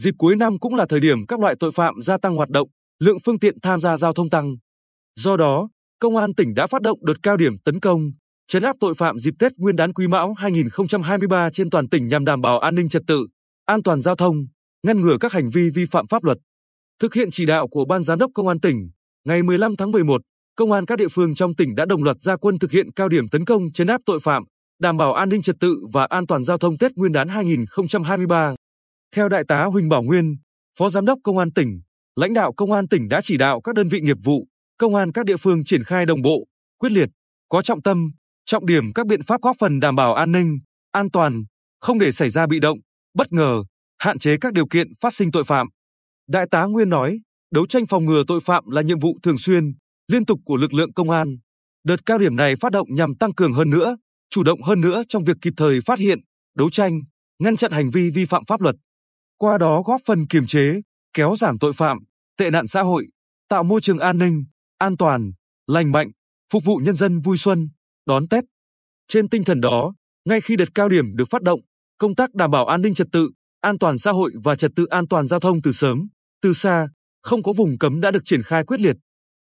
Dịp cuối năm cũng là thời điểm các loại tội phạm gia tăng hoạt động, lượng phương tiện tham gia giao thông tăng. Do đó, Công an tỉnh đã phát động đợt cao điểm tấn công, chấn áp tội phạm dịp Tết Nguyên đán Quý Mão 2023 trên toàn tỉnh nhằm đảm bảo an ninh trật tự, an toàn giao thông, ngăn ngừa các hành vi vi phạm pháp luật. Thực hiện chỉ đạo của Ban Giám đốc Công an tỉnh, ngày 15 tháng 11, Công an các địa phương trong tỉnh đã đồng loạt ra quân thực hiện cao điểm tấn công chấn áp tội phạm, đảm bảo an ninh trật tự và an toàn giao thông Tết Nguyên đán 2023. Theo Đại tá Huỳnh Bảo Nguyên, Phó Giám đốc Công an tỉnh, lãnh đạo Công an tỉnh đã chỉ đạo các đơn vị nghiệp vụ, công an các địa phương triển khai đồng bộ, quyết liệt, có trọng tâm, trọng điểm các biện pháp góp phần đảm bảo an ninh, an toàn, không để xảy ra bị động, bất ngờ, hạn chế các điều kiện phát sinh tội phạm. Đại tá Nguyên nói, đấu tranh phòng ngừa tội phạm là nhiệm vụ thường xuyên, liên tục của lực lượng công an. Đợt cao điểm này phát động nhằm tăng cường hơn nữa, chủ động hơn nữa trong việc kịp thời phát hiện, đấu tranh, ngăn chặn hành vi vi phạm pháp luật. Qua đó góp phần kiềm chế, kéo giảm tội phạm, tệ nạn xã hội, tạo môi trường an ninh, an toàn, lành mạnh, phục vụ nhân dân vui xuân, đón Tết. Trên tinh thần đó, ngay khi đợt cao điểm được phát động, công tác đảm bảo an ninh trật tự, an toàn xã hội và trật tự an toàn giao thông từ sớm, từ xa, không có vùng cấm đã được triển khai quyết liệt.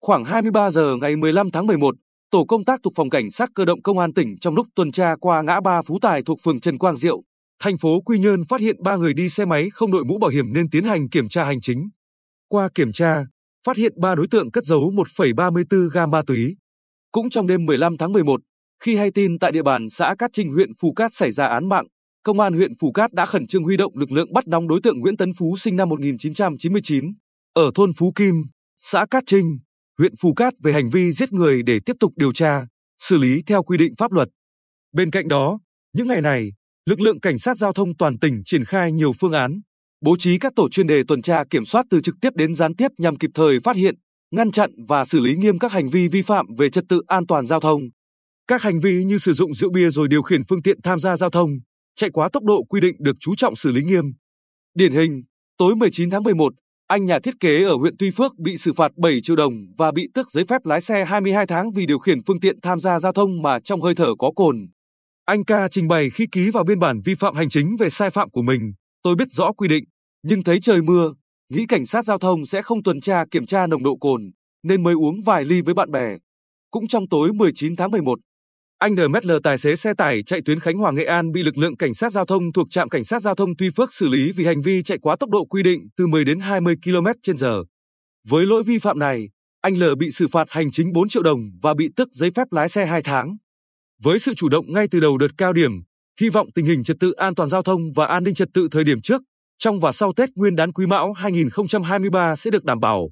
Khoảng 23 giờ ngày 15 tháng 11, tổ công tác thuộc phòng cảnh sát cơ động công an tỉnh trong lúc tuần tra qua ngã ba Phú Tài thuộc phường Trần Quang Diệu, thành phố Quy Nhơn phát hiện ba người đi xe máy không đội mũ bảo hiểm nên tiến hành kiểm tra hành chính. Qua kiểm tra, phát hiện ba đối tượng cất giấu 1,34 gam ma túy. Cũng trong đêm 15 tháng 11, khi hay tin tại địa bàn xã Cát Trinh huyện Phù Cát xảy ra án mạng, Công an huyện Phù Cát đã khẩn trương huy động lực lượng bắt nóng đối tượng Nguyễn Tấn Phú sinh năm 1999, ở thôn Phú Kim, xã Cát Trinh, huyện Phù Cát về hành vi giết người để tiếp tục điều tra, xử lý theo quy định pháp luật. Bên cạnh đó, những ngày này, lực lượng cảnh sát giao thông toàn tỉnh triển khai nhiều phương án, bố trí các tổ chuyên đề tuần tra kiểm soát từ trực tiếp đến gián tiếp nhằm kịp thời phát hiện, ngăn chặn và xử lý nghiêm các hành vi vi phạm về trật tự an toàn giao thông. Các hành vi như sử dụng rượu bia rồi điều khiển phương tiện tham gia giao thông, chạy quá tốc độ quy định được chú trọng xử lý nghiêm. Điển hình, tối 19 tháng 11, anh nhà thiết kế ở huyện Tuy Phước bị xử phạt 7 triệu đồng và bị tước giấy phép lái xe 22 tháng vì điều khiển phương tiện tham gia giao thông mà trong hơi thở có cồn. Anh ca trình bày khi ký vào biên bản vi phạm hành chính về sai phạm của mình, tôi biết rõ quy định, nhưng thấy trời mưa, nghĩ cảnh sát giao thông sẽ không tuần tra kiểm tra nồng độ cồn, nên mới uống vài ly với bạn bè. Cũng trong tối 19 tháng 11, anh NML tài xế xe tải chạy tuyến Khánh Hòa Nghệ An bị lực lượng cảnh sát giao thông thuộc trạm cảnh sát giao thông Tuy Phước xử lý vì hành vi chạy quá tốc độ quy định từ 10 đến 20 km/h. Với lỗi vi phạm này, anh L bị xử phạt hành chính 4 triệu đồng và bị tước giấy phép lái xe 2 tháng. Với sự chủ động ngay từ đầu đợt cao điểm, hy vọng tình hình trật tự an toàn giao thông và an ninh trật tự thời điểm trước, trong và sau Tết Nguyên đán Quý Mão 2023 sẽ được đảm bảo.